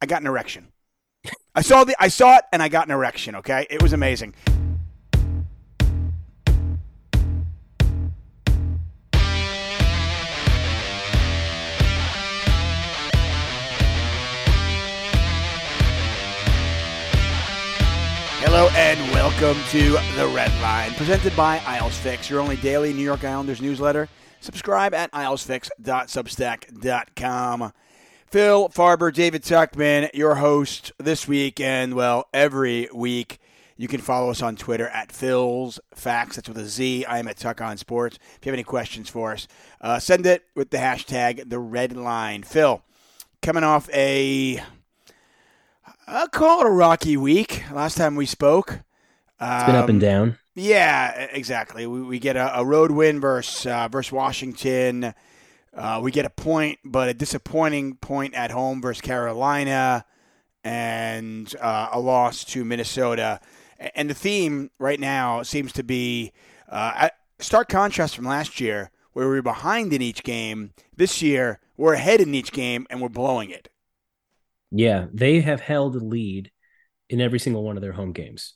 I got an erection. I saw the I saw it and I got an erection. Okay, it was amazing. Hello and welcome to the Red Line, presented by Isles Fix, your only daily New York Islanders newsletter. Subscribe at islesfix.substack.com. Phil Farber, David Tuchman, your host this week and, well, every week. You can follow us on Twitter at Phil's Facts. That's with a Z. I am at Tuck on Sports. If you have any questions for us, uh, send it with the hashtag the Red Line. Phil, coming off a I'll call it a rocky week. Last time we spoke, it's been up and Um, down. Yeah, exactly. We, we get a, a road win versus uh, versus Washington. Uh, we get a point, but a disappointing point at home versus Carolina, and uh, a loss to Minnesota. And the theme right now seems to be uh, stark contrast from last year, where we were behind in each game. This year, we're ahead in each game, and we're blowing it. Yeah, they have held a lead in every single one of their home games.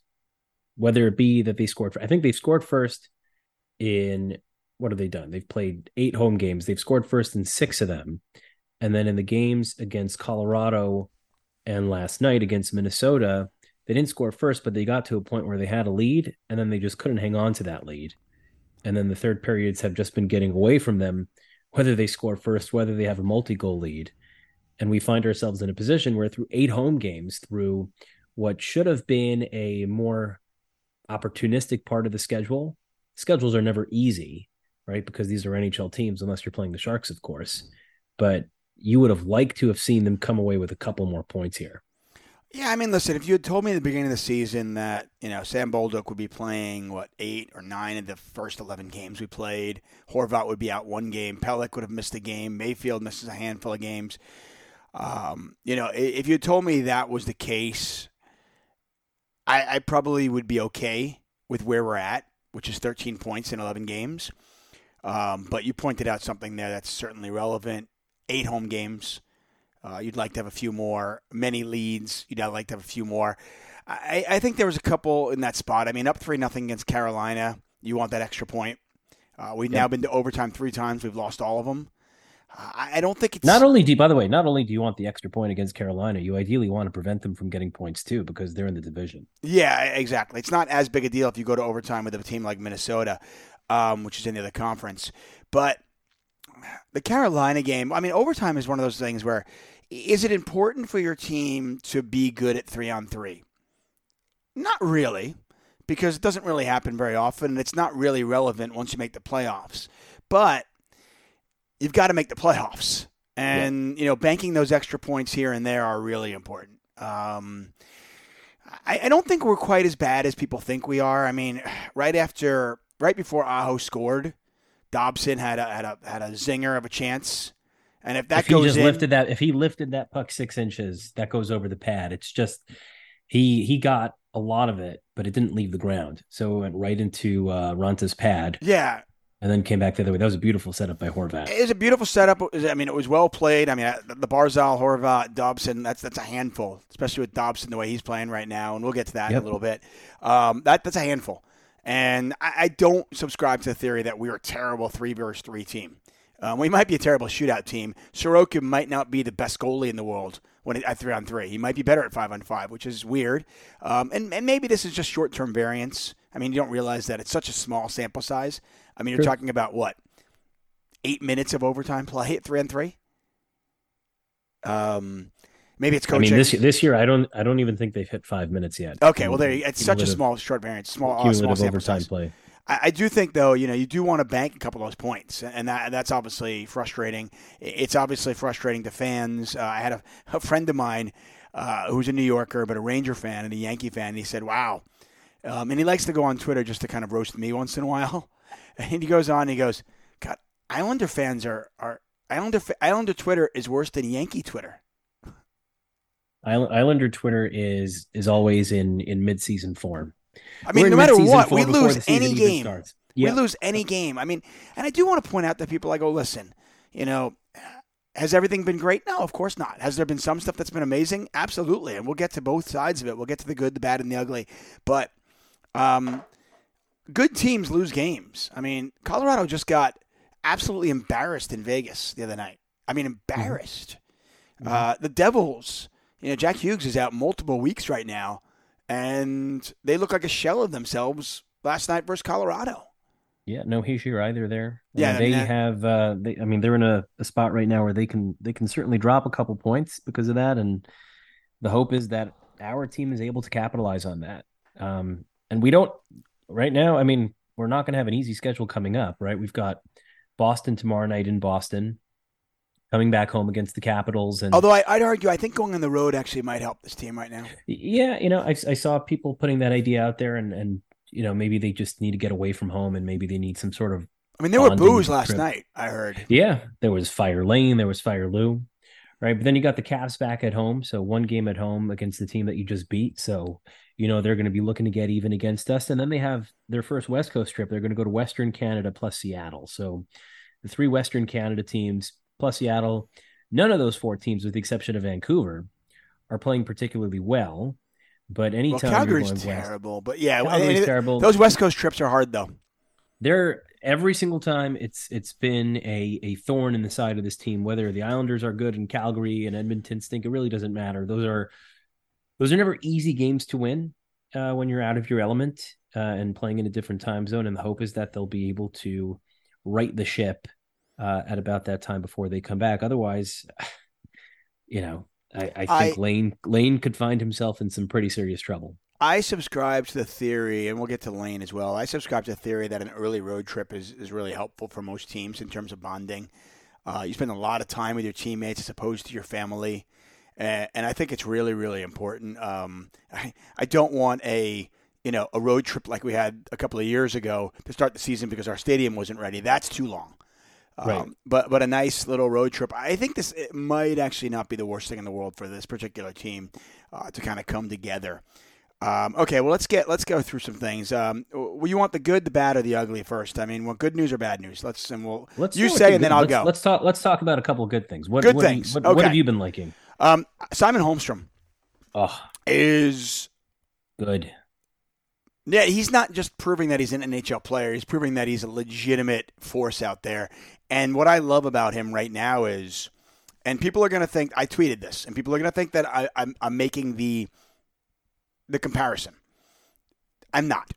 Whether it be that they scored, I think they've scored first in what have they done? They've played eight home games. They've scored first in six of them. And then in the games against Colorado and last night against Minnesota, they didn't score first, but they got to a point where they had a lead and then they just couldn't hang on to that lead. And then the third periods have just been getting away from them, whether they score first, whether they have a multi goal lead. And we find ourselves in a position where through eight home games, through what should have been a more opportunistic part of the schedule, schedules are never easy, right? Because these are NHL teams, unless you're playing the Sharks, of course. But you would have liked to have seen them come away with a couple more points here. Yeah, I mean, listen, if you had told me at the beginning of the season that, you know, Sam Bolduc would be playing, what, eight or nine of the first 11 games we played, Horvat would be out one game, Pelech would have missed a game, Mayfield misses a handful of games. Um, you know, if you had told me that was the case, I, I probably would be okay with where we're at, which is 13 points in 11 games. Um, but you pointed out something there that's certainly relevant. Eight home games. Uh, you'd like to have a few more, many leads. You'd like to have a few more. I, I think there was a couple in that spot. I mean, up three nothing against Carolina. You want that extra point. Uh, we've now been to overtime three times. We've lost all of them. I, I don't think it's Not only do you, by the way, not only do you want the extra point against Carolina, you ideally want to prevent them from getting points too, because they're in the division. Yeah, exactly. It's not as big a deal if you go to overtime with a team like Minnesota, um, which is in the other conference. But the Carolina game, I mean, overtime is one of those things where is it important for your team to be good at three on three? Not really, because it doesn't really happen very often, and it's not really relevant once you make the playoffs. But you've got to make the playoffs, and you know, banking those extra points here and there are really important. Um, I, I don't think we're quite as bad as people think we are. I mean, right after, right before Aho scored, Dobson had a had a had a zinger of a chance, and if that if he just in, lifted that, if he lifted that puck six inches, that goes over the pad. It's just he he got a lot of it, but it didn't leave the ground, so it went right into uh, Raanta's pad, yeah, and then came back the other way. That was a beautiful setup by Horvat. it was a beautiful setup. I mean, it was well played. I mean, the Barzal, Horvat, Dobson, that's that's a handful, especially with Dobson the way he's playing right now, and we'll get to that in a little bit. Um, that that's a handful, and I, I don't subscribe to the theory that we're a terrible three versus three team. Um, we might be a terrible shootout team. Sorokin might not be the best goalie in the world when it, at three on three. He might be better at five on five, which is weird. Um, and, and maybe this is just short term variance. I mean, you don't realize that it's such a small sample size. I mean, you're Sure. talking about what eight minutes of overtime play at three on three. Um, maybe it's coaching. I mean, this this year, I don't I don't even think they've hit five minutes yet. okay, well, there it's such a small short variance, small, uh, small sample overtime size. play. I, I do think though, you know, you do want to bank a couple of those points, and that that's obviously frustrating. It's obviously frustrating to fans. Uh, I had a, a friend of mine uh, who's a New Yorker but a Ranger fan and a Yankee fan. And he said, "Wow," um, and he likes to go on Twitter just to kind of roast me once in a while. And he goes on, and he goes, "God, Islander fans are are Islander Islander Twitter is worse than Yankee Twitter." Island- Islander Twitter is is always in in mid season form. I mean, We're no matter what, we lose any game. starts. We lose any game. I mean, and I do want to point out that people I go, listen, you know, Has everything been great? No, of course not. Has there been some stuff that's been amazing? Absolutely. And we'll get to both sides of it. We'll get to the good, the bad, and the ugly. But um, good teams lose games. I mean, Colorado just got absolutely embarrassed in Vegas the other night. I mean, embarrassed. Mm-hmm. Uh, the Devils, you know, Jack Hughes is out multiple weeks right now, and they look like a shell of themselves last night versus Colorado. Yeah, no Hischier either there. Yeah, they that... have. Uh, they, I mean, they're in a, a, spot right now where they can they can certainly drop a couple points because of that, and the hope is that our team is able to capitalize on that. Um, and we don't right now. I mean, we're not going to have an easy schedule coming up, right? We've got Boston tomorrow night in Boston, coming back home against the Capitals. And although I, would argue, I think going on the road actually might help this team right now. Yeah, you know, I, I saw people putting that idea out there, and and you know maybe they just need to get away from home, and maybe they need some sort of. I mean, there were boos last trip. night. I heard. Yeah, there was Fire Lane, there was Fire Lou, right? But then you got the Cavs back at home, so one game at home against the team that you just beat. So you know they're going to be looking to get even against us, and then they have their first West Coast trip. They're going to go to Western Canada plus Seattle. So the three Western Canada teams plus Seattle None of those four teams, with the exception of Vancouver, are playing particularly well. But anytime well, Calgary's terrible, west, but yeah, Calgary's terrible. Those West Coast trips are hard though. They're every single time it's it's been a a thorn in the side of this team. Whether the Islanders are good and Calgary and Edmonton stink, it really doesn't matter. Those are those are never easy games to win uh, when you're out of your element uh, and playing in a different time zone. And the hope is that they'll be able to right the ship uh, at about that time before they come back. Otherwise, you know, I, I think I, Lane Lane could find himself in some pretty serious trouble. I subscribe to the theory, and we'll get to Lane as well. I subscribe to the theory that an early road trip is, is really helpful for most teams in terms of bonding. Uh, you spend a lot of time with your teammates as opposed to your family, and, and I think it's really, really important. Um, I, I don't want a you know a road trip like we had a couple of years ago to start the season because our stadium wasn't ready. That's too long. Right. Um, but but a nice little road trip. I think this might actually not be the worst thing in the world for this particular team uh, to kind of come together. Um, okay, well let's get let's go through some things. Um, well, you want the good, the bad, or the ugly first? I mean, what good news or bad news? Let's and we'll let's you say, and then I'll let's, go. Let's talk. Let's talk about a couple of good things. What good what things? You, what, okay. what, have you been liking? Um, Simon Holmstrom. Oh, is good. Yeah, he's not just proving that he's an NHL player. He's proving that he's a legitimate force out there. And what I love about him right now is, and people are going to think I tweeted this, and people are going to think that I, I'm, I'm making the the comparison. I'm not,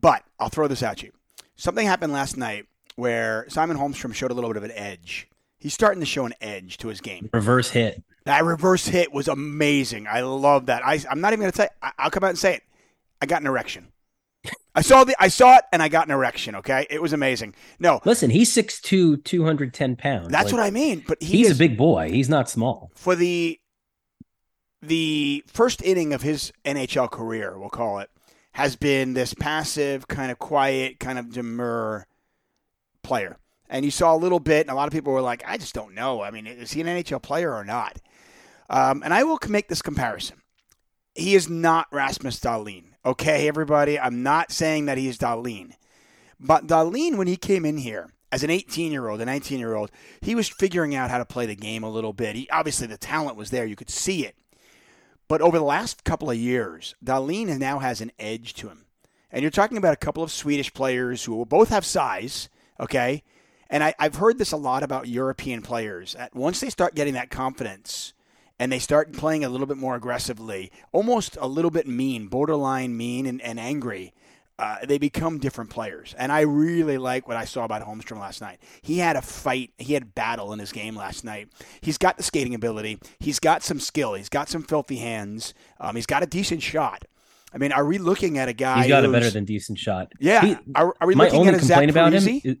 but I'll throw this at you. Something happened last night where Simon Holmstrom showed a little bit of an edge. He's starting to show an edge to his game. Reverse hit. That reverse hit was amazing. I love that. I, I'm not even going to say. I'll come out and say it. I got an erection. I saw the I saw it and I got an erection. Okay, it was amazing. No, listen, he's 6'2", 210 pounds. That's like, what I mean. But he he's is, a big boy. He's not small. For the the first inning of his NHL career, we'll call it, has been this passive, kind of quiet, kind of demure player. And you saw a little bit, and a lot of people were like, "I just don't know. I mean, is he an NHL player or not?" Um, and I will make this comparison he is not Rasmus Dahlin. Okay, everybody, I'm not saying that he is Dahlin. But Dahlin, when he came in here as an 18 year old, a 19 year old, he was figuring out how to play the game a little bit. He, obviously, the talent was there. You could see it. But over the last couple of years, Dahlin now has an edge to him. And you're talking about a couple of Swedish players who both have size, okay? And I, have heard this a lot about European players. At once they start getting that confidence, and they start playing a little bit more aggressively, almost a little bit mean, borderline mean and, and angry, uh, they become different players. And I really like what I saw about Holmstrom last night. He had a fight, he had battle in his game last night. He's got the skating ability, he's got some skill, he's got some filthy hands, um, he's got a decent shot. I mean, are we looking at a guy? He's got a better than decent shot. Yeah. He, are, are, we looking at a Zach? Him is,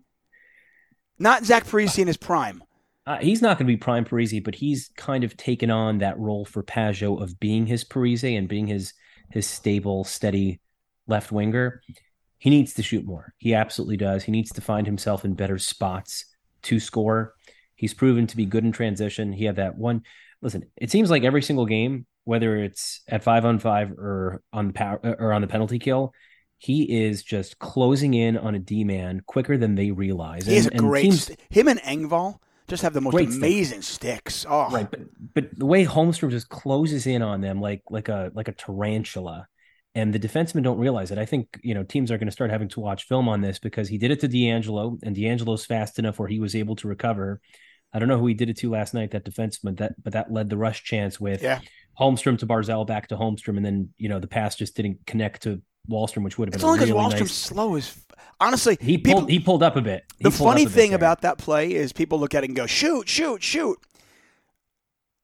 Not Zach Parise in his prime. Uh, he's not going to be prime Parise, but he's kind of taken on that role for Pageau of being his Parise and being his his stable, steady left winger. He needs to shoot more. He absolutely does. He needs to find himself in better spots to score. He's proven to be good in transition. He had that one. Listen, it seems like every single game, whether it's at five on five or on the power or on the penalty kill, he is just closing in on a D man quicker than they realize. He and, a great. Teams, him and Engvall just have the most Great amazing sticks. Oh, Right, but but the way Holmstrom just closes in on them like like a like a tarantula, and the defensemen don't realize it. I think you know teams are going to start having to watch film on this because he did it to DeAngelo, and DeAngelo's fast enough where he was able to recover. I don't know who he did it to last night, that defenseman, that but that led the rush chance with Yeah. Holmstrom to Barzal back to Holmstrom, and then you know the pass just didn't connect to Wahlstrom, which would have it's been only a because really Wahlstrom's nice. slow as. Honestly, He people- pulled he pulled up a bit. He the funny a bit thing about that play is people look at it and go, shoot, shoot, shoot.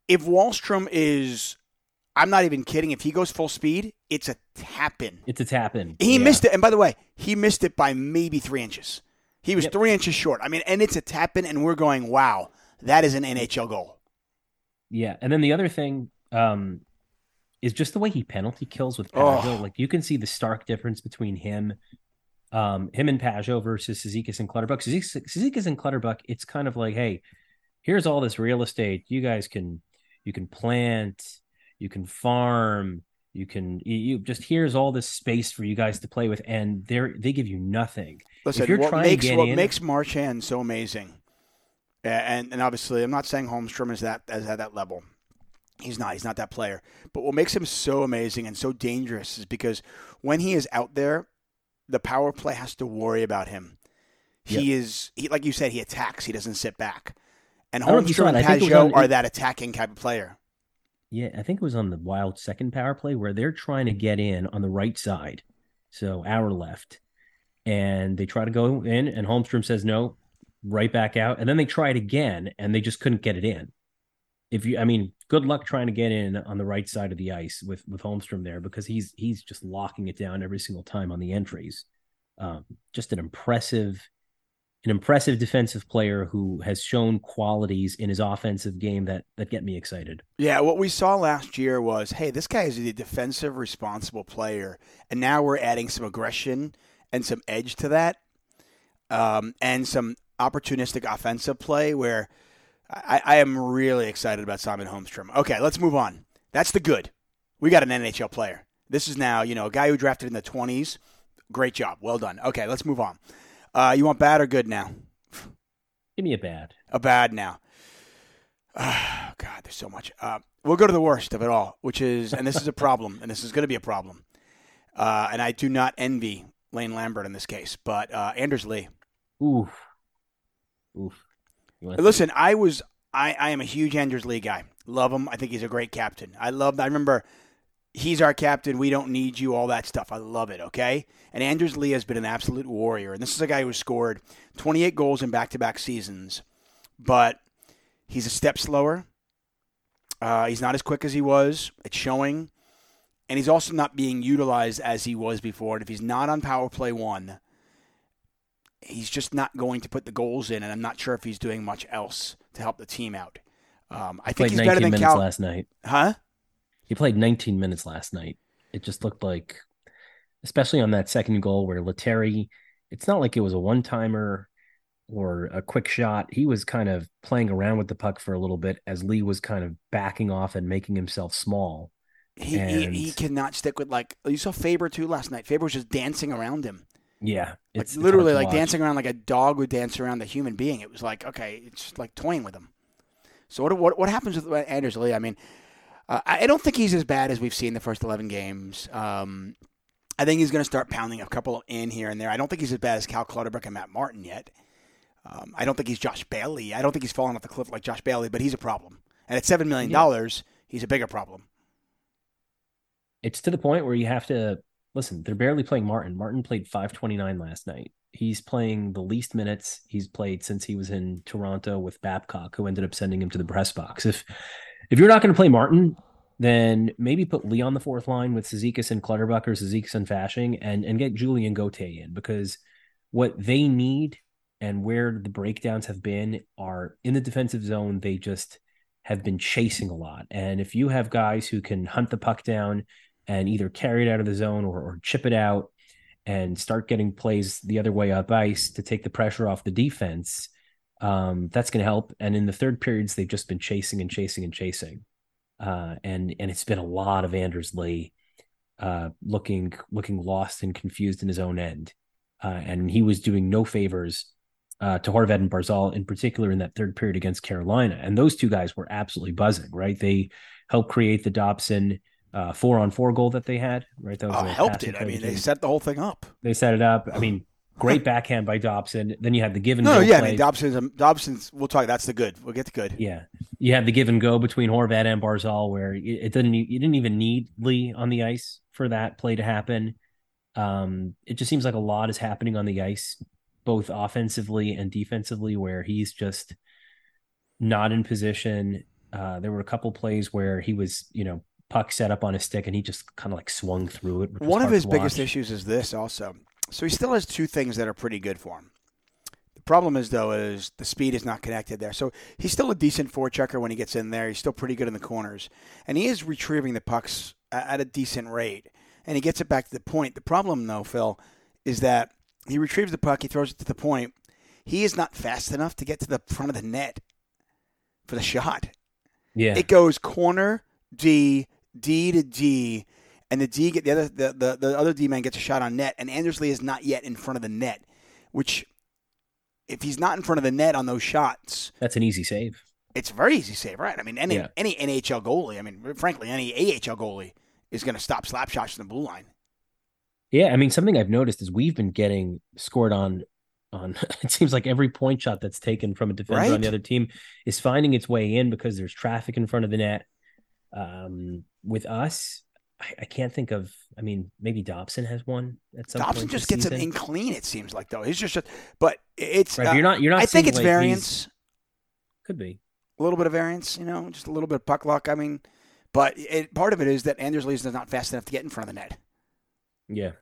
If Wallstrom is, I'm not even kidding. If he goes full speed, it's a tap in. it's a tap in. He Yeah. missed it, and by the way, he missed it by maybe three inches. He was Yep. three inches short. I mean, and it's a tap in, and we're going, wow, that is an NHL goal. Yeah, and then the other thing um, is just the way he penalty kills with Oh. Like you can see the stark difference between him, um, him and Pageau versus Cizikas and Clutterbuck. Cizikas and Clutterbuck, it's kind of like, hey, here's all this real estate. You guys can you can plant, you can farm, you can you, you just here's all this space for you guys to play with, and they're they give you nothing. Listen, you're what trying to makes get what in- makes Marchand so amazing, and and obviously, I'm not saying Holmstrom is that is at that level. He's not. He's not that player. But what makes him so amazing and so dangerous is because when he is out there, the power play has to worry about him. He is he like you said. He attacks. He doesn't sit back. And I don't know if you saw Holmstrom and I think it was Pageau on- are that attacking type of player. Yeah, I think it was on the Wild second power play where they're trying to get in on the right side, so our left, and they try to go in, and Holmstrom says no, right back out, and then they try it again, and they just couldn't get it in. If you, I mean, good luck trying to get in on the right side of the ice with with Holmstrom there because he's he's just locking it down every single time on the entries. Um, just an impressive, an impressive defensive player who has shown qualities in his offensive game that that get me excited. Yeah, what we saw last year was, hey, this guy is a defensive responsible player, and now we're adding some aggression and some edge to that, um, and some opportunistic offensive play where I, I am really excited about Simon Holmstrom. Okay, let's move on. That's the good. We got an NHL player. This is now, you know, a guy who drafted in the twenties. Great job, well done. Okay, let's move on. Uh, you want bad or good now? Give me a bad. a bad now. Ah, God, there's so much. Uh, we'll go to the worst of it all, which is, and this is a problem, and this is going to be a problem. Uh, and I do not envy Lane Lambert in this case, but uh, Anders Lee. Oof. Oof. Listen, I was, I, I am a huge Anders Lee guy. Love him. I think he's a great captain. I love. I remember, he's our captain. We don't need you. All that stuff. I love it. Okay. And Anders Lee has been an absolute warrior, and this is a guy who scored 28 goals in back-to-back seasons, but he's a step slower. Uh, he's not as quick as he was. It's showing. And he's also not being utilized as he was before. And if he's not on power play one, he's just not going to put the goals in. And I'm not sure if he's doing much else to help the team out. Um, I think played he's 19 better than minutes Cal. last night. Huh? He played 19 minutes last night. It just looked like, especially on that second goal where Letary, it's not like it was a one timer or a quick shot. He was kind of playing around with the puck for a little bit as Lee was kind of backing off and making himself small. He, he, And- he cannot stick with like you saw Faber too last night. Faber was just dancing around him, Yeah. It's, hard literally like watch. dancing around like a dog would dance around a human being. It was like okay, it's just like toying with him. So what what what happens with Anders Lee? I mean, uh, I don't think he's as bad as we've seen the first eleven games. Um, I think he's going to start pounding a couple in here and there. I don't think he's as bad as Cal Clutterbuck and Matt Martin yet. Um, I don't think he's Josh Bailey. I don't think he's falling off the cliff like Josh Bailey, but he's a problem. And at seven million dollars, he's a bigger problem. it's to the point where you have to listen. They're barely playing Martin. Martin played 529 last night. He's playing the least minutes he's played since he was in Toronto with Babcock, who ended up sending him to the press box. If if you're not going to play Martin, then maybe put Lee on the fourth line with Cizikas and Clutterbuck or and Fasching and, and get Julian Gauthier in because what they need and where the breakdowns have been are in the defensive zone. They just have been chasing a lot. And if you have guys who can hunt the puck down and either carry it out of the zone or, or chip it out and start getting plays the other way up ice to take the pressure off the defense, um, that's going to help. And in the third periods, they've just been chasing and chasing and chasing. Uh, and and it's been a lot of Anders Lee uh, looking looking lost and confused in his own end, uh, and he was doing no favors uh, to Horvat and Barzal, in particular in that third period against Carolina. And those two guys were absolutely buzzing, right? They helped create the Dobson uh, four on four goal that they had, right? That was oh, helped it. I mean, they set the whole thing up. They set it up. I mean, great backhand by Dobson. Then you had the give and no, go. yeah, play. I mean, Dobson's Dobson's. We'll talk. That's the good. We'll get to good. Yeah, you had the give and go between Horvat and Barzal, where it, it didn't. You didn't even need Lee on the ice for that play to happen. Um, it just seems like a lot is happening on the ice, both offensively and defensively, where he's just not in position. Uh, there were a couple plays where he was, you know, puck set up on his stick and he just kind of like swung through it. One of his biggest issues is this also. So he still has two things that are pretty good for him. The problem is though is the speed is not connected there. So he's still a decent forechecker when he gets in there. He's still pretty good in the corners, and he is retrieving the pucks at a decent rate, and he gets it back to the point. The problem though, Phil, is that he retrieves the puck, he throws it to the point. He is not fast enough to get to the front of the net for the shot. Yeah, it goes corner D D to D and the D get the other the, the, the other D man gets a shot on net, and Anders Lee is not yet in front of the net, which if he's not in front of the net on those shots, that's an easy save. It's a very easy save, right? I mean, any yeah. any NHL goalie, I mean, frankly, any AHL goalie is going to stop slap shots in the blue line. Yeah, I mean, something I've noticed is we've been getting scored on on it seems like every point shot that's taken from a defender right? on the other team is finding its way in because there's traffic in front of the net. Um, with us, I, I, can't think of. I mean, maybe Dobson has one at some Dobson just gets season. it in clean. It seems like though he's just, a, but it's. Right, uh, you're not. You're not. I think it's like variance. Could be a little bit of variance. You know, just a little bit of puck luck. I mean, but it, part of it is that Anders Lee is not fast enough to get in front of the net. Yeah.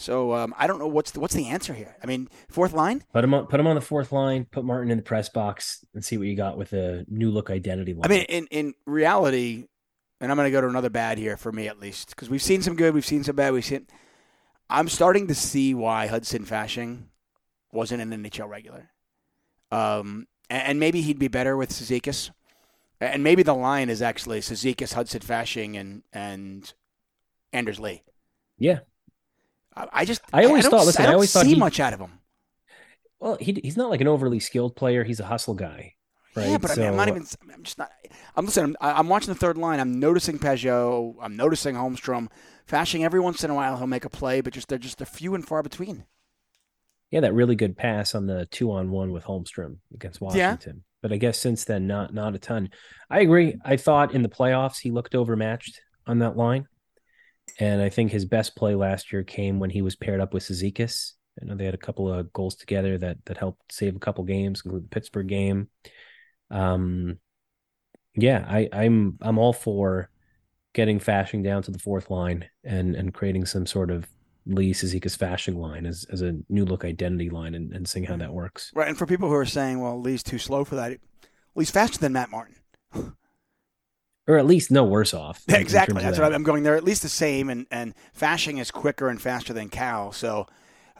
So um, I don't know what's the, what's the answer here. I mean, fourth line. Put him on. Put him on the fourth line. Put Martin in the press box and see what you got with a new look identity line. I mean, in in reality, and I'm going to go to another bad here for me at least because we've seen some good, we've seen some bad, we've seen. I'm starting to see why Hudson Fasching wasn't an NHL regular, um, and, and, maybe he'd be better with Cizikas, and maybe the line is actually Cizikas, Hudson Fasching, and and Anders Lee. Yeah, I, I just I always I thought. Listen, I, I always thought see much out of him. Well, he, he's not like an overly skilled player. He's a hustle guy. Right? Yeah, but so, I mean, I'm not even. I'm just not. I'm listening. I'm, I'm watching the third line. I'm noticing Pageau. I'm noticing Holmstrom. Fasching every once in a while he'll make a play, but just they're just a few and far between. Yeah, that really good pass on the two on one with Holmstrom against Washington. Yeah. But I guess since then, not not a ton. I agree. I thought in the playoffs he looked overmatched on that line, and I think his best play last year came when he was paired up with Cizikas. I know they had a couple of goals together that that helped save a couple games, including the Pittsburgh game. Um, yeah, I, I'm I'm all for getting Fasching down to the fourth line and and creating some sort of Lee Cizikas Fasching line as, as a new look identity line and, and seeing how that works. Right, and for people who are saying, well, Lee's too slow for that, Lee's faster than Matt Martin. or at least no worse off. Exactly. That's that. what I'm going. They're at least the same, and, and Fasching is quicker and faster than Cal. So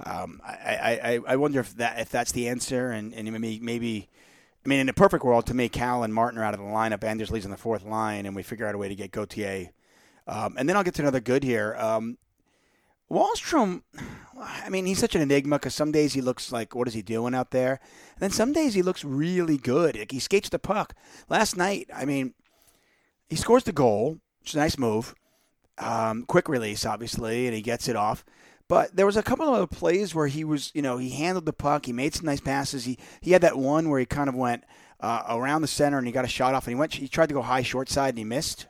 um, I, I, I wonder if that if that's the answer, and, and maybe maybe I mean, in a perfect world, to me, Cal and Martin are out of the lineup. Anders Lee's in the fourth line, and we figure out a way to get Gauthier. Um, and then I'll get to another good here. Um, Wahlstrom, I mean, he's such an enigma because some days he looks like, what is he doing out there? And then some days he looks really good. Like he skates the puck. Last night, I mean, he scores the goal, which is a nice move. Um, quick release, obviously, and he gets it off. But there was a couple of other plays where he was, you know, he handled the puck. He made some nice passes. He he had that one where he kind of went uh, around the center and he got a shot off. And he went. He tried to go high short side and he missed.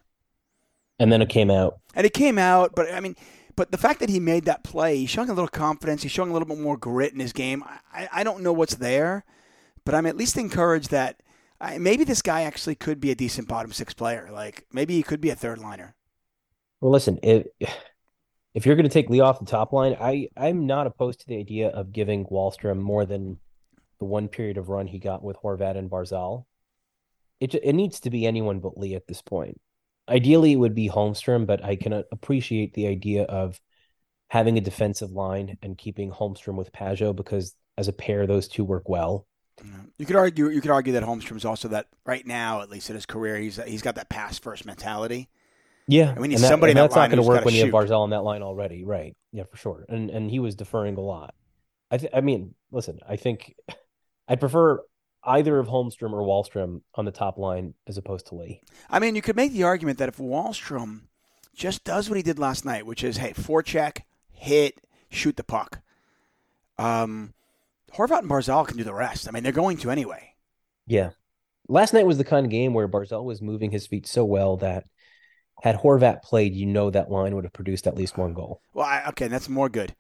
And then it came out. And it came out, but I mean, but the fact that he made that play, he's showing a little confidence. He's showing a little bit more grit in his game. I, I don't know what's there, but I'm at least encouraged that I, maybe this guy actually could be a decent bottom six player. Like maybe he could be a third liner. Well, listen, it if you're going to take Lee off the top line, I I'm not opposed to the idea of giving Wahlstrom more than the one period of run he got with Horvat and Barzal. It it needs to be anyone but Lee at this point. Ideally, it would be Holmstrom, but I can appreciate the idea of having a defensive line and keeping Holmstrom with Pageau because as a pair, those two work well. You could argue you could argue that Holmstrom's also that right now, at least in his career, he's he's got that pass first mentality. Yeah, I mean, he's somebody that, that's not going to work when shoot. you have Barzal on that line already, right? Yeah, for sure. And and he was deferring a lot. I th- I mean, listen, I think I'd prefer either of Holmstrom or Wahlstrom on the top line as opposed to Lee. I mean, you could make the argument that if Wahlstrom just does what he did last night, which is, hey, forecheck, hit, shoot the puck. Um, Horvat and Barzal can do the rest. I mean, they're going to anyway. Yeah. Last night was the kind of game where Barzal was moving his feet so well that had Horvat played, you know that line would have produced at least one goal. Well, I, okay, that's more good.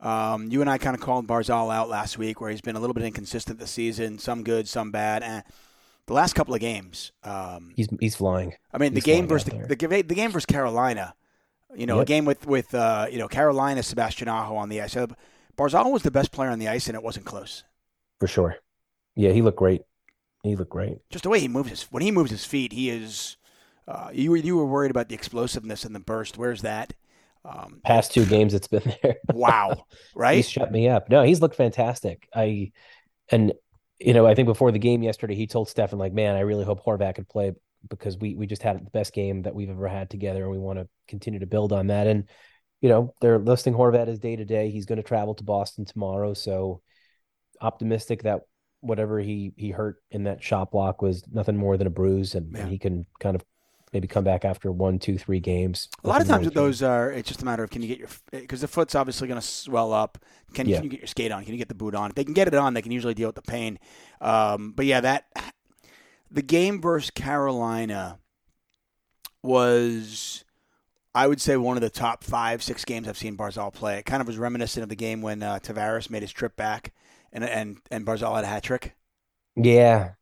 Um, you and I kind of called Barzal out last week, where he's been a little bit inconsistent this season. Some good, some bad. Eh. The last couple of games, um, he's he's flying. I mean, he's the game versus the, the, the, game versus Carolina. You know, yep. a game with with uh, you know Carolina, Sebastian Aho on the ice. Barzal was the best player on the ice, and it wasn't close. For sure. Yeah, he looked great. He looked great. Just the way he moves his when he moves his feet, he is. Uh, you you were worried about the explosiveness and the burst. Where's that? Um, Past two games, it's been there. wow, right? He's shut me up. No, he's looked fantastic. I and you know, I think before the game yesterday, he told Stefan like, "Man, I really hope Horvat could play because we we just had the best game that we've ever had together, and we want to continue to build on that." And you know, they're listing Horvat as day to day. He's going to travel to Boston tomorrow, so optimistic that whatever he he hurt in that shot block was nothing more than a bruise, and, and he can kind of maybe come back after one, two, three games. A lot of times with those are it's just a matter of can you get your because the foot's obviously going to swell up. Can, yeah. can, you get your skate on? Can you get the boot on? If they can get it on, they can usually deal with the pain. Um, but yeah, that the game versus Carolina was. I would say one of the top five, six games I've seen Barzal play. It kind of was reminiscent of the game when uh, Tavares made his trip back and and and Barzal had a hat trick. Yeah,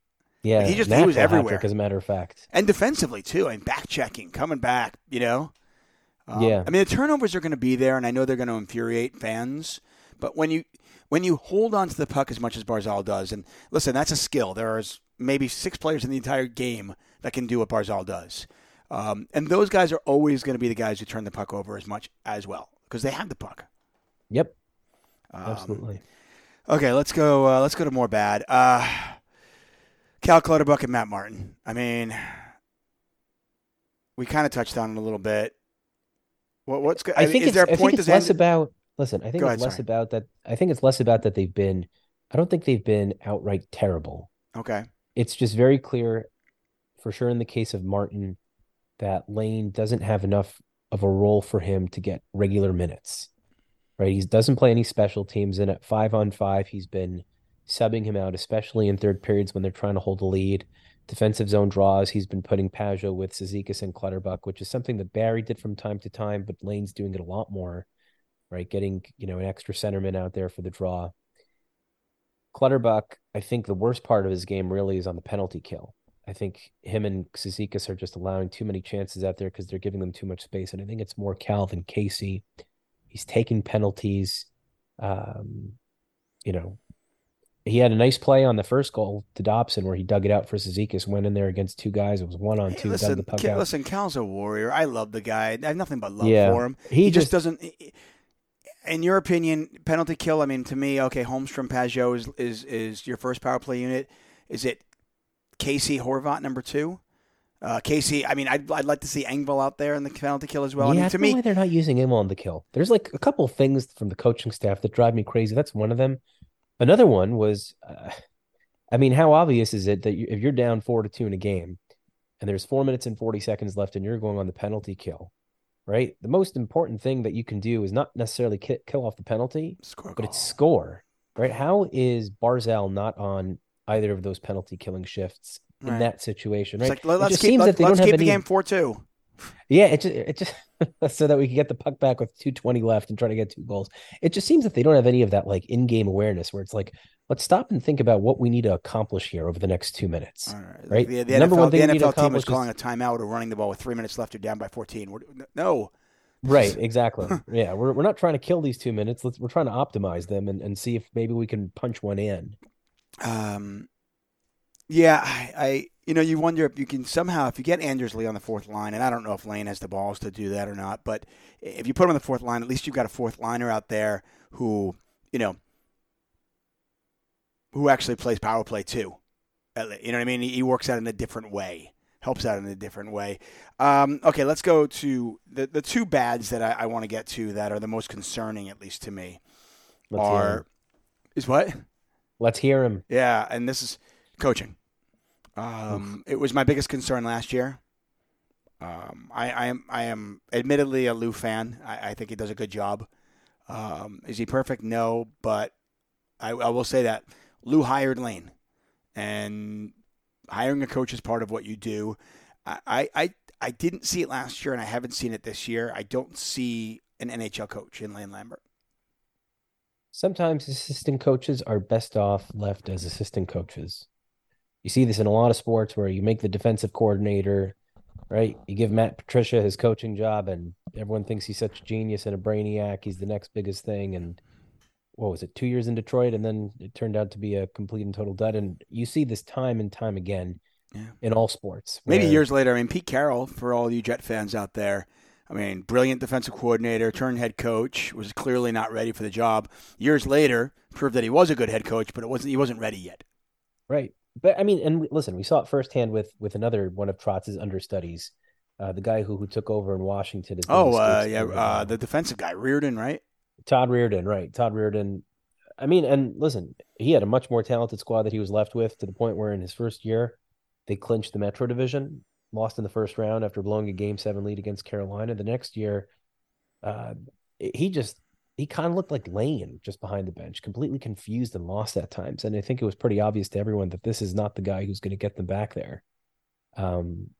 yeah, he just he was everywhere. As a matter of fact, and defensively too. I mean, back checking, coming back. You know. Um, yeah. I mean, the turnovers are going to be there, and I know they're going to infuriate fans. But when you when you hold on to the puck as much as Barzal does, and listen, that's a skill. There is maybe six players in the entire game that can do what Barzal does, um, and those guys are always going to be the guys who turn the puck over as much as well because they have the puck. Yep. Um, Absolutely. Okay, let's go. Uh, let's go to more bad. Uh, Cal Clutterbuck and Matt Martin. I mean, we kind of touched on it a little bit. What, what's good? I, I think is there a point it's less end? about. Listen, I think Go it's ahead, less sorry. about that. I think it's less about that they've been. I don't think they've been outright terrible. Okay. It's just very clear, for sure, in the case of Martin, that Lane doesn't have enough of a role for him to get regular minutes. Right, he doesn't play any special teams, and at five on five, he's been subbing him out, especially in third periods when they're trying to hold the lead. Defensive zone draws, he's been putting Pageau with Cizikas and Clutterbuck, which is something that Barry did from time to time, but Lane's doing it a lot more, right? Getting, you know, an extra centerman out there for the draw. Clutterbuck, I think the worst part of his game really is on the penalty kill. I think him and Cizikas are just allowing too many chances out there because they're giving them too much space. And I think it's more Cal than Casey. He's taking penalties. Um, you know, he had a nice play on the first goal to Dobson where he dug it out for Cizikas, went in there against two guys. It was one on two. Listen, dug the puck Cal, out. listen, Cal's a warrior. I love the guy. I have nothing but love yeah. for him. He, he just, just, doesn't. In your opinion, penalty kill. I mean, to me, okay, Holmstrom Pageau is is is your first power play unit. Is it Casey Horvat number two? Uh, Casey, I mean, I'd, I'd like to see Engvall out there in the penalty kill as well. Yeah, I mean, to me, why they're not using him on the kill. There's like a couple things from the coaching staff that drive me crazy. That's one of them. Another one was, uh, I mean, how obvious is it that you, if you're down four to two in a game, and there's four minutes and forty seconds left, and you're going on the penalty kill, right? The most important thing that you can do is not necessarily kill off the penalty, score but it's score, right? How is Barzal not on either of those penalty killing shifts in right. that situation, right? Like, let's keep, let, us keep the any... game four two. Yeah, it just it just so that we can get the puck back with 220 left and try to get two goals. It just seems that they don't have any of that like in-game awareness where it's like, let's stop and think about what we need to accomplish here over the next two minutes. Right. right? The, the Number NFL, one thing the NFL team is calling a timeout or running the ball with three minutes left. You're down by 14. We're, no. Right, exactly. yeah, we're, we're not trying to kill these two minutes. Let's we're trying to optimize them and, and see if maybe we can punch one in. Um, yeah, I, I, you know you wonder if you can somehow if you get Anders Lee on the fourth line, and I don't know if Lane has the balls to do that or not, but if you put him on the fourth line, at least you've got a fourth liner out there who you know who actually plays power play too. You know what I mean? He, works out in a different way, helps out in a different way. Um, okay, let's go to the the two bads that I, I want to get to that are the most concerning, at least to me, let's are is what Let's hear him. Yeah, and this is coaching. Um, it was my biggest concern last year. Um, I, I am I am admittedly a Lou fan. I, I think he does a good job. Um, is he perfect? No, but I, I will say that Lou hired Lane, and hiring a coach is part of what you do. I, I I didn't see it last year, and I haven't seen it this year. I don't see an NHL coach in Lane Lambert. Sometimes assistant coaches are best off left as assistant coaches. You see this in a lot of sports where you make the defensive coordinator, right? You give Matt Patricia his coaching job, and everyone thinks he's such a genius and a brainiac. He's the next biggest thing. And what was it, two years in Detroit? And then it turned out to be a complete and total dud. And you see this time and time again yeah. in all sports. Maybe years later. I mean, Pete Carroll, for all you Jet fans out there, I mean, brilliant defensive coordinator, turned head coach, was clearly not ready for the job. Years later, proved that he was a good head coach, but it wasn't. He wasn't ready yet. Right, but I mean, and listen, we saw it firsthand with with another one of Trotz's understudies, uh, the guy who who took over in Washington. oh, uh, yeah, uh, the defensive guy, Reirden, right? Todd Reirden, right? Todd Reirden. I mean, and listen, he had a much more talented squad that he was left with to the point where in his first year they clinched the Metro Division, lost in the first round after blowing a Game Seven lead against Carolina. The next year, uh, he just he kind of looked like Lane just behind the bench, completely confused and lost at times. And I think it was pretty obvious to everyone that this is not the guy who's going to get them back there. Um,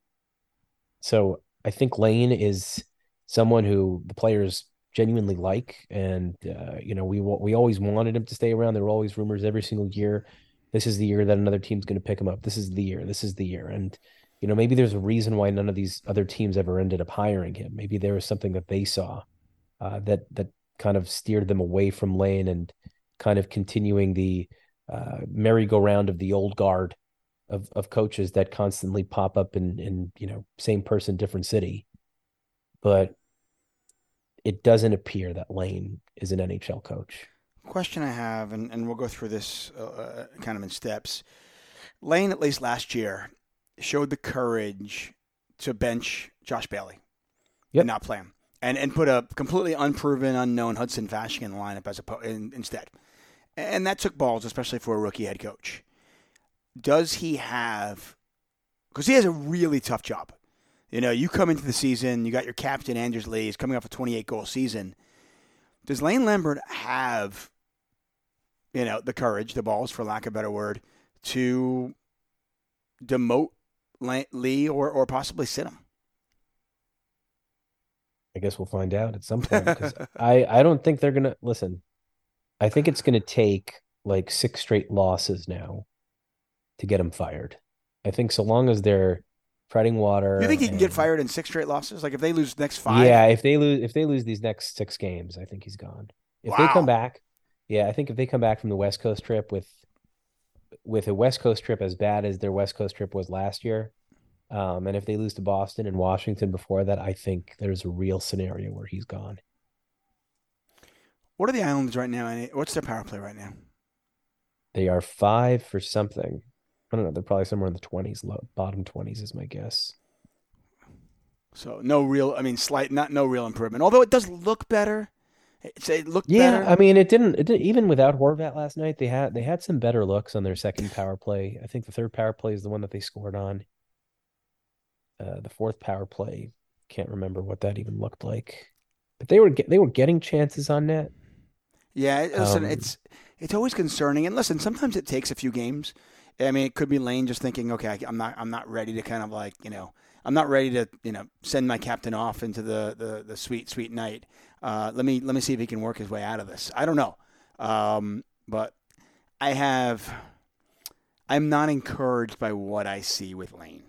so I think Lane is someone who the players genuinely like, and uh, you know we we always wanted him to stay around. There were always rumors every single year this is the year that another team's going to pick him up. This is the year. This is the year. And you know, maybe there's a reason why none of these other teams ever ended up hiring him. Maybe there was something that they saw uh, that that kind of steered them away from Lane and kind of continuing the uh, merry-go-round of the old guard of of coaches that constantly pop up in in you know same person different city. But it doesn't appear that Lane is an NHL coach question I have, and, and we'll go through this uh, uh, kind of in steps. Lane, at least last year, showed the courage to bench Josh Bailey yep. and not play him, and and put a completely unproven, unknown Hudson Fasching in the lineup as a in, instead, and that took balls, especially for a rookie head coach. Does he have? Because he has a really tough job. You know, you come into the season, you got your captain Anders Lee, he's coming off a 28 goal season. Does Lane Lambert have you know, the courage, the balls, for lack of a better word, to demote Lee or, or possibly sit him? I guess we'll find out at some point because I, I don't think they're going to listen. I think it's going to take like six straight losses now to get him fired. I think so long as they're treading water. You think he can get fired in six straight losses? Like if they lose next five? Yeah, if they lose if they lose these next six games, I think he's gone. If wow. they come back, yeah, I think if they come back from the West Coast trip with with a West Coast trip as bad as their West Coast trip was last year, um, and if they lose to Boston and Washington before that, I think there's a real scenario where he's gone. What are the Islanders right now? What's their power play right now? They are five for something. I don't know. They're probably somewhere in the twenties, bottom twenties is my guess. So no real, I mean, slight, not no real improvement. Although it does look better. It looked yeah. Better. I mean, it didn't. It didn't, even without Horvat last night, they had they had some better looks on their second power play. I think the third power play is the one that they scored on. Uh, the fourth power play, can't remember what that even looked like, but they were they were getting chances on net. Yeah, listen, um, it's it's always concerning. And listen, sometimes it takes a few games. I mean, it could be Lane just thinking, okay, I'm not I'm not ready to kind of like you know I'm not ready to you know send my captain off into the the, the sweet sweet night. Uh, let me let me see if he can work his way out of this. I don't know, um, but I have. I'm not encouraged by what I see with Lane,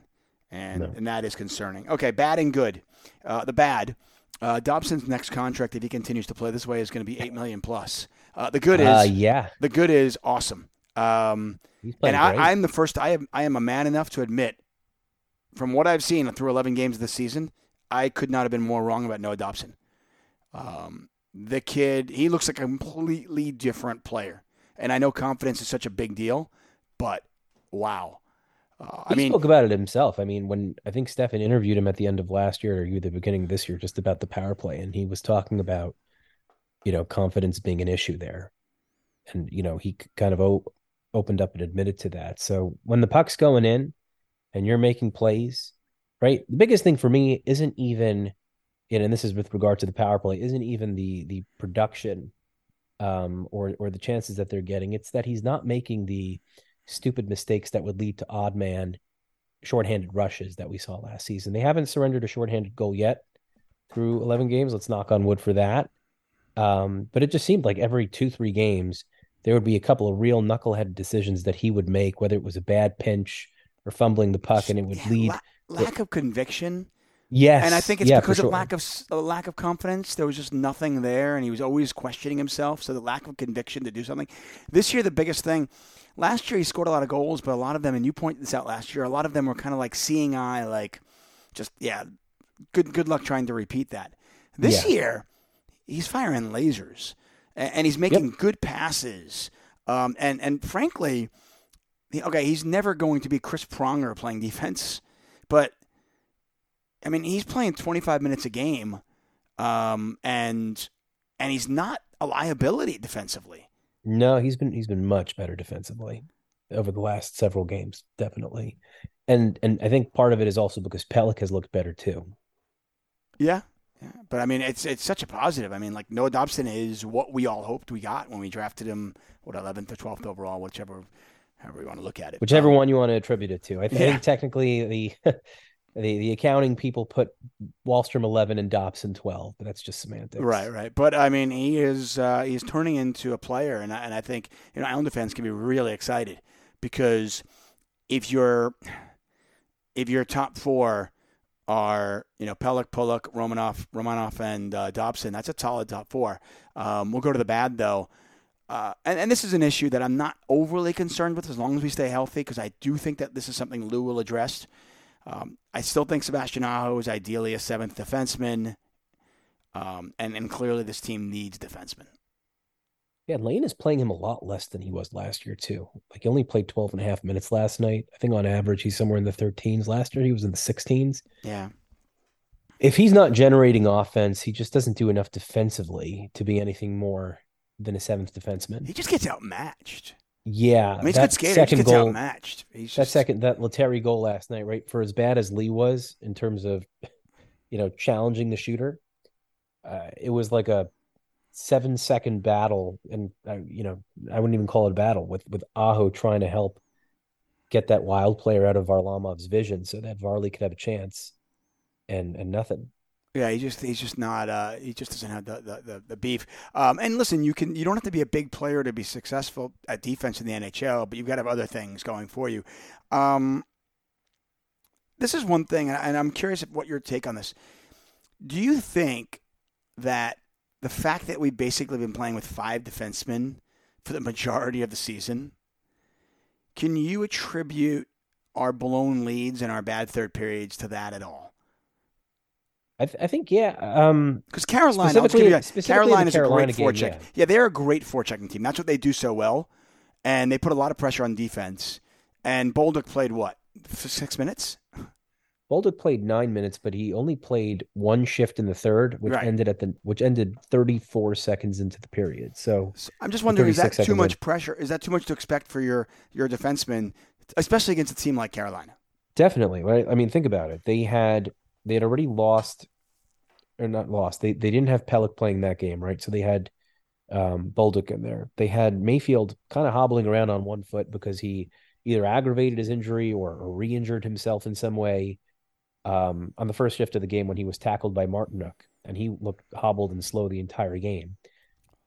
and no. and that is concerning. Okay, bad and good. Uh, the bad. Uh, Dobson's next contract, if he continues to play this way, is going to be eight million plus. Uh, the good uh, is, yeah, the good is awesome. Um, and I, I'm the first. I am I am a man enough to admit, from what I've seen through 11 games this season, I could not have been more wrong about Noah Dobson. Um, the kid, he looks like a completely different player. And I know confidence is such a big deal, but wow. Uh, I mean, he spoke about it himself. I mean, when I think Stefan interviewed him at the end of last year or the beginning of this year, just about the power play, and he was talking about, you know, confidence being an issue there, and you know, he kind of opened up and admitted to that. So when the puck's going in and you're making plays, right? The biggest thing for me isn't even, and this is with regard to the power play, isn't even the the production um, or or the chances that they're getting. It's that he's not making the stupid mistakes that would lead to odd man shorthanded rushes that we saw last season. They haven't surrendered a shorthanded goal yet through 11 games. Let's knock on wood for that. Um, but it just seemed like every two, three games, there would be a couple of real knucklehead decisions that he would make, whether it was a bad pinch or fumbling the puck, and it would Yeah, lead. la- lack of conviction. Yes, And I think it's yeah, because for of lack of a lack of confidence. There was just nothing there, and he was always questioning himself. So the lack of conviction to do something. This year, the biggest thing. Last year, he scored a lot of goals, but a lot of them, and you pointed this out last year, a lot of them were kind of like seeing eye, like just yeah. Good good luck trying to repeat that. This Yeah. year, he's firing lasers, a- and he's making good passes. Um, and and frankly, okay, he's never going to be Chris Pronger playing defense, but I mean, he's playing 25 minutes a game, um, and and he's not a liability defensively. No, he's been he's been much better defensively over the last several games, definitely. And and I think part of it is also because Pelech has looked better too. Yeah. Yeah, but I mean, it's it's such a positive. I mean, like Noah Dobson is what we all hoped we got when we drafted him, what 11th or 12th overall, whichever, however you want to look at it. Whichever Um, one you want to attribute it to. I, th- I think technically the the the accounting people put Wahlstrom eleven and Dobson twelve, but that's just semantics. Right, right. But I mean, he is uh, he's turning into a player, and I, and I think you know Islander fans can be really excited because if you're if your top four are you know Pelech, Pulock, Romanov, Romanov, and uh, Dobson, that's a solid top four. Um, we'll go to the bad though. Uh, and, and this is an issue that I'm not overly concerned with as long as we stay healthy, because I do think that this is something Lou will address. Um, I still think Sebastian Aho is ideally a seventh defenseman. Um, and, and clearly this team needs defensemen. Yeah, Lane is playing him a lot less than he was last year too. Like he only played 12 and a half minutes last night. I think on average he's somewhere in the 13s. Last year he was in the 16s. Yeah. If he's not generating offense, he just doesn't do enough defensively to be anything more than a seventh defenseman. He just gets outmatched. Yeah, I mean, he's that. Second goal, outmatched. He's that just, second that Lettieri goal last night, right? For as bad as Lee was in terms of, you know, challenging the shooter, uh, it was like a seven second battle, and uh, you know, I wouldn't even call it a battle with with Aho trying to help get that wild player out of Varlamov's vision so that Varley could have a chance, and and nothing. Yeah, he just he's just not uh, he just doesn't have the the, the, beef. Um, and listen, you can you don't have to be a big player to be successful at defense in the NHL, but you've got to have other things going for you. Um, this is one thing, and I'm curious what your take on this. Do you think that the fact that we've basically been playing with five defensemen for the majority of the season, can you attribute our blown leads and our bad third periods to that at all? I th- I think yeah. Um, Because Carolina, I'll just Specifically- give you that. specifically in Carolina is a great game, forecheck. yeah. Yeah. they're a great forechecking team. That's what they do so well, and they put a lot of pressure on defense. And Bolduc played what f- six minutes? Bolduc played nine minutes, but he only played one shift in the third, which Right. ended at the which ended 34 seconds into the period. So So I'm just wondering, is that too much in. pressure? Is that too much to expect for your your defenseman, especially against a team like Carolina? definitely, right? I mean, think about it. They had they had already lost or not lost. They they didn't have Pelech playing that game, right? So they had um Bolduc in there. They had Mayfield kind of hobbling around on one foot because he either aggravated his injury or, or re-injured himself in some way. Um, on the first shift of the game when he was tackled by Martinook, and he looked hobbled and slow the entire game.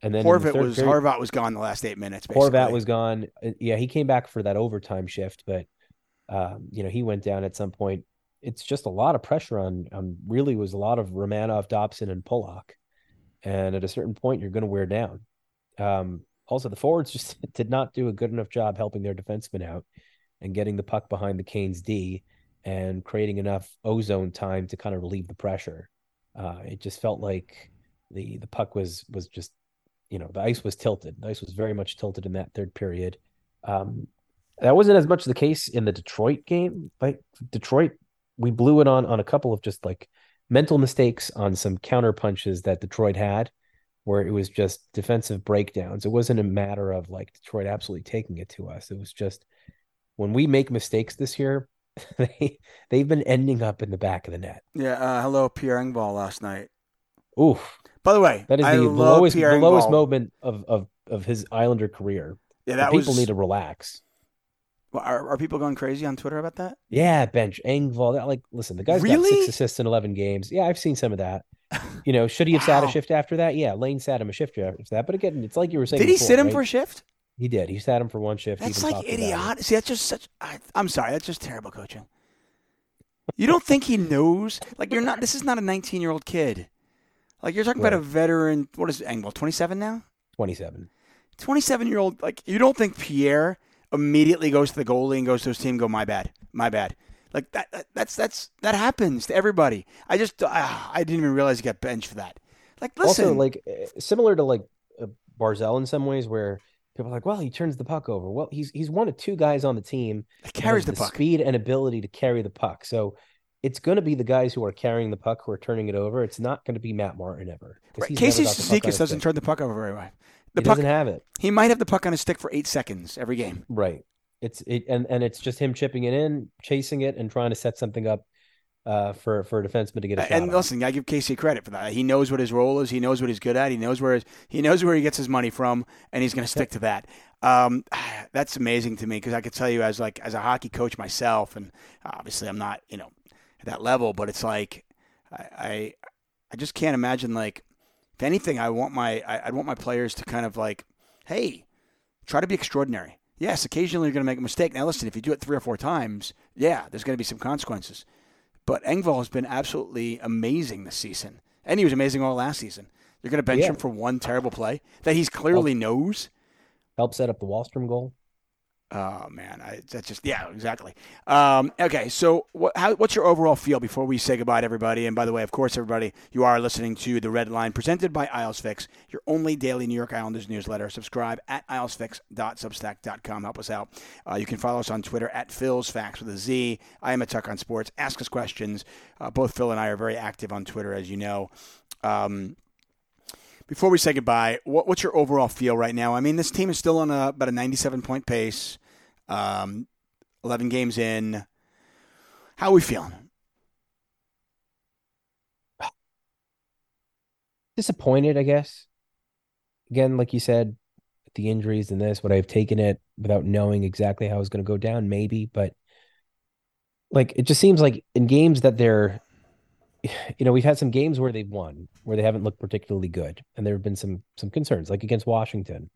And then in the was period- Horvat was gone the last eight minutes. Basically. Horvat was gone. Uh, Yeah, he came back for that overtime shift, but um, you know, he went down at some point. It's just a lot of pressure on really was a lot of Romanov, Dobson, and Pulock. And at a certain point, you're going to wear down. Um, also, the forwards just did not do a good enough job helping their defensemen out and getting the puck behind the Canes D and creating enough ozone time to kind of relieve the pressure. Uh, it just felt like the the puck was was just you know the ice was tilted. The ice was very much tilted in that third period. Um, that wasn't as much the case in the Detroit game. Like Detroit, we blew it on on a couple of just like mental mistakes on some counter punches that Detroit had, where it was just defensive breakdowns. It wasn't a matter of like Detroit absolutely taking it to us. It was just when we make mistakes this year, they they've been ending up in the back of the net. Yeah. Uh, hello, Pierre Engvall last night. Oof. By the way, that is I the lowest the lowest moment of, of of his Islander career. Yeah, that people was. need to relax. Are, are people going crazy on Twitter about that? Yeah, bench Engvall. Like, listen, the guy's got six assists in eleven games. Yeah, I've seen some of that. You know, should he have sat a shift after that? Yeah, Lane sat him a shift after that. But again, it's like you were saying. Did he before, sit him right? for a shift? He did. He sat him for one shift. That's like talked about it. idiotic. See, that's just such. I, I'm sorry. That's just terrible coaching. You don't think he knows? Like you're not. This is not a 19 year old kid. Like you're talking about a veteran. What is Engvall? 27 now. Twenty-seven. 27 year old. Like you don't think Pierre immediately goes to the goalie and goes to his team. Go, my bad, my bad. Like that. that that's that's that happens to everybody. I just. ah, I didn't even realize he got benched for that. Like listen. Also, like eh, similar to like uh, Barzal in some ways, where people are like, "Well, he turns the puck over." Well, he's he's one of two guys on the team that carries the has puck. speed and ability to carry the puck. So it's going to be the guys who are carrying the puck who are turning it over. It's not going to be Matt Martin ever. Right. Casey never got the puck on Cizikas his doesn't turn the puck over very well. The He puck. doesn't have it. He might have the puck on his stick for eight seconds every game. Right. It's it and and it's just him chipping it in, chasing it, and trying to set something up uh, for for a defenseman to get a shot. And on. listen, I give Casey credit for that. He knows what his role is. He knows what he's good at. He knows where his, he knows where he gets his money from, and he's going to stick to that. Um, that's amazing to me because I could tell you as like as a hockey coach myself, and obviously I'm not you know at that level, but it's like I I, I just can't imagine like if anything, I want my I, I'd want my players to kind of like, hey, try to be extraordinary. Yes, occasionally you're going to make a mistake. Now, listen, if you do it three or four times, yeah, there's going to be some consequences. But Engvall has been absolutely amazing this season, and he was amazing all last season. You're going to bench Yeah. him for one terrible play that he's clearly knows. Help set up the Wahlstrom goal. Oh man, I, that's just yeah, exactly. Um, okay, so what, how, what's your overall feel before we say goodbye to everybody? And by the way, of course, everybody, you are listening to the Red Line presented by Isles Fix, your only daily New York Islanders newsletter. Subscribe at islesfix.substack.com. Help us out. Uh, you can follow us on Twitter at Phil's Facts with a Z. I am a Tuck on Sports. Ask us questions. Uh, both Phil and I are very active on Twitter, as you know. Um, before we say goodbye, what, what's your overall feel right now? I mean, this team is still on a, about a 97 point pace, um, 11 games in. How are we feeling? disappointed, I guess. Again, like you said, the injuries and this, would I have taken it without knowing exactly how it was going to go down? Maybe, but like it just seems like in games that they're, you know, we've had some games where they've won where they haven't looked particularly good, and there have been some some concerns, like against Washington.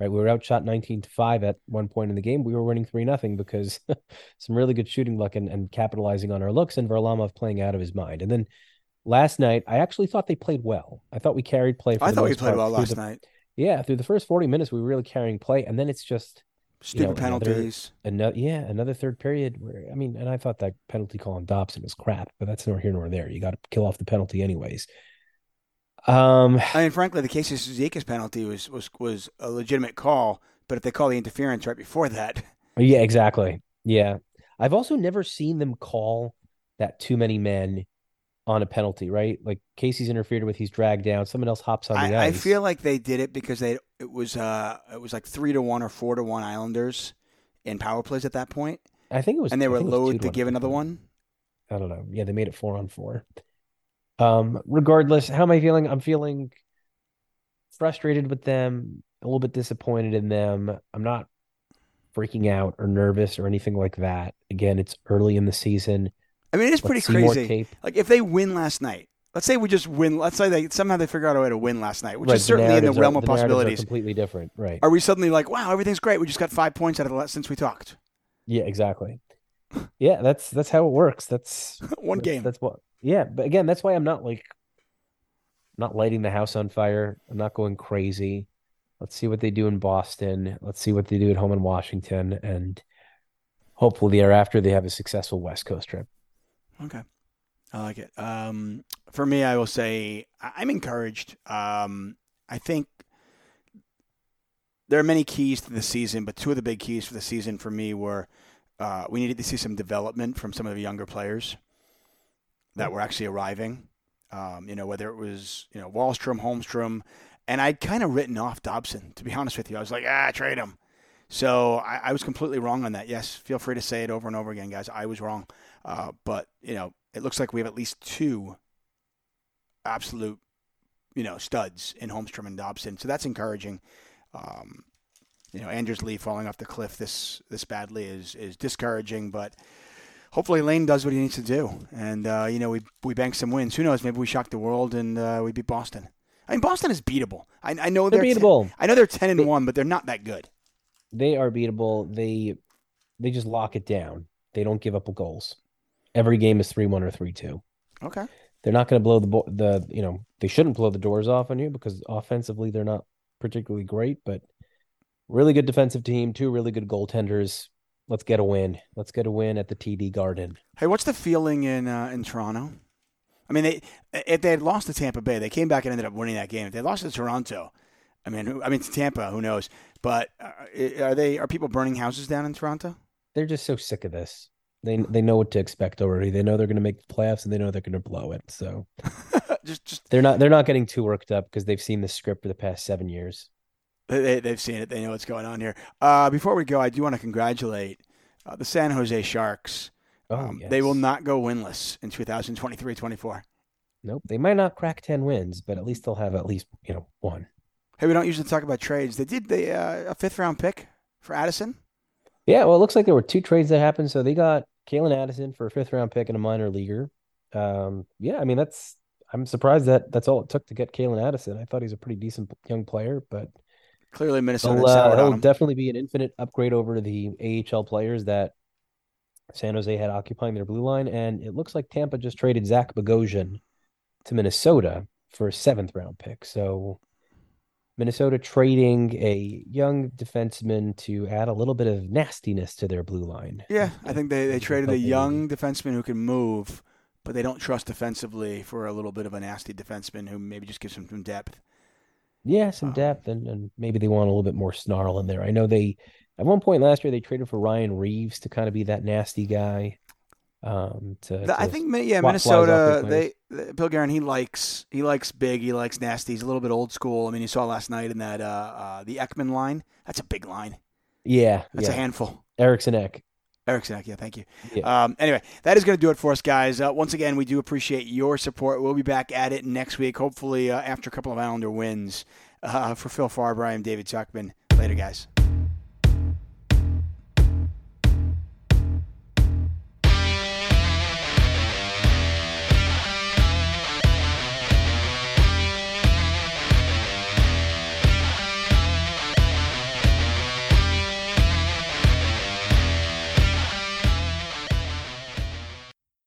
Right, we were outshot nineteen to five at one point in the game. We were winning three nothing because some really good shooting luck and, and capitalizing on our looks, and Varlamov playing out of his mind. And then last night, I actually thought they played well. I thought we carried play. For I the thought we played well last the- night. Yeah, through the first forty minutes, we were really carrying play, and then it's just Stupid know, penalties. another yeah another third period where I mean, and I thought that penalty call on Dobson was crap, but that's nor here nor there. You got to kill off the penalty anyways. Um, I mean, frankly, the case Casey Cizikas penalty was, was, was a legitimate call, but if they call the interference right before that, yeah, exactly. Yeah, I've also never seen them call that too many men on a penalty. Right, like Casey's interfered with, he's dragged down, someone else hops on the I, I feel like they did it because they it was uh it was like three to one or four to one Islanders in power plays at that point, I think it was, and they I were loath two to give another one. I don't know. Yeah, they made it four on four. Um, regardless, how am I feeling? I'm feeling frustrated with them, a little bit disappointed in them. I'm not freaking out or nervous or anything like that. Again, it's early in the season. I mean, it's Let's pretty crazy. Like if they win last night, let's say we just win. Let's say they somehow they figure out a way to win last night, which Right, is certainly in the narratives are- realm of the possibilities. completely different, right? Are we suddenly like, wow, everything's great? We just got five points out of the last since we talked. Yeah, exactly. Yeah, that's that's how it works. That's One that's- game. That's what. Yeah, but again, that's why I'm not like not lighting the house on fire. I'm not going crazy. Let's see what they do in Boston. Let's see what they do at home in Washington, and hopefully thereafter they have a successful West Coast trip. Okay. I like it. Um, for me, I will say I'm encouraged. Um, I think there are many keys to the season, but two of the big keys for the season for me were uh, we needed to see some development from some of the younger players that were actually arriving. Um, you know, whether it was you know Wahlstrom, Holmstrom, and I'd kind of written off Dobson. To be honest with you, I was like, ah, trade him. So I, I was completely wrong on that. Yes, feel free to say it over and over again, guys. I was wrong, uh, but you know, it looks like we have at least two absolute, you know, studs in Holmstrom and Dobson. So that's encouraging. Um, you know, Anders Lee falling off the cliff this this badly is is discouraging, but hopefully Lane does what he needs to do, and uh, you know we we bank some wins. Who knows? Maybe we shock the world and uh, we beat Boston. I mean, Boston is beatable. I, I know they're, they're beatable. 10, I know they're ten and they, one, but they're not that good. They are beatable. They they just lock it down. They don't give up goals. Every game is three one or three two. Okay. They're not going to blow the the you know they shouldn't blow the doors off on you because offensively they're not particularly great, but really good defensive team, two really good goaltenders. Let's get a win. Let's get a win at the TD Garden. Hey, what's the feeling in uh, in Toronto? I mean, they if they had lost to Tampa Bay, they came back and ended up winning that game. If they lost to Toronto, I mean, I mean to Tampa, who knows? But uh, are they are people burning houses down in Toronto? They're just so sick of this. They they know what to expect already. They know they're going to make the playoffs and they know they're going to blow it. So just just they're not they're not getting too worked up because they've seen the script for the past seven years. They, they've seen it. They know what's going on here. Uh, before we go, I do want to congratulate uh, the San Jose Sharks. Oh, um, yes. They will not go winless in 2023-24. Nope. They might not crack 10 wins, but at least they'll have at least, you know, one. Hey, we don't usually talk about trades. They did the uh, a fifth round pick for Addison. Yeah, well, it looks like there were two trades that happened. So they got Calen Addison for a fifth round pick and a minor leaguer. Um, yeah, I mean that's I'm surprised that that's all it took to get Calen Addison. I thought he's a pretty decent young player, but clearly Minnesota. He'll, uh, he'll definitely be an infinite upgrade over the AHL players that San Jose had occupying their blue line, and it looks like Tampa just traded Zach Bogosian to Minnesota for a seventh round pick. So Minnesota trading a young defenseman to add a little bit of nastiness to their blue line. Yeah, I think they, they traded a young defenseman who can move, but they don't trust defensively for a little bit of a nasty defenseman who maybe just gives them some depth. Yeah, some um, depth, and, and maybe they want a little bit more snarl in there. I know they, at one point last year, they traded for Ryan Reaves to kind of be that nasty guy. Um, to, to I think yeah, Minnesota. They Bill Guerin he likes he likes big. He likes nasty. He's a little bit old school. I mean, you saw last night in that uh, uh the Ekman line. That's a big line. Yeah, that's yeah. a handful. Eriksson Ek. Eriksson Ek, yeah, thank you. Yeah. Um, anyway, that is going to do it for us, guys. Uh, once again, we do appreciate your support. We'll be back at it next week, hopefully uh, after a couple of Islander wins. Uh, for Phil Farber, I am David Tuchman. Later, guys.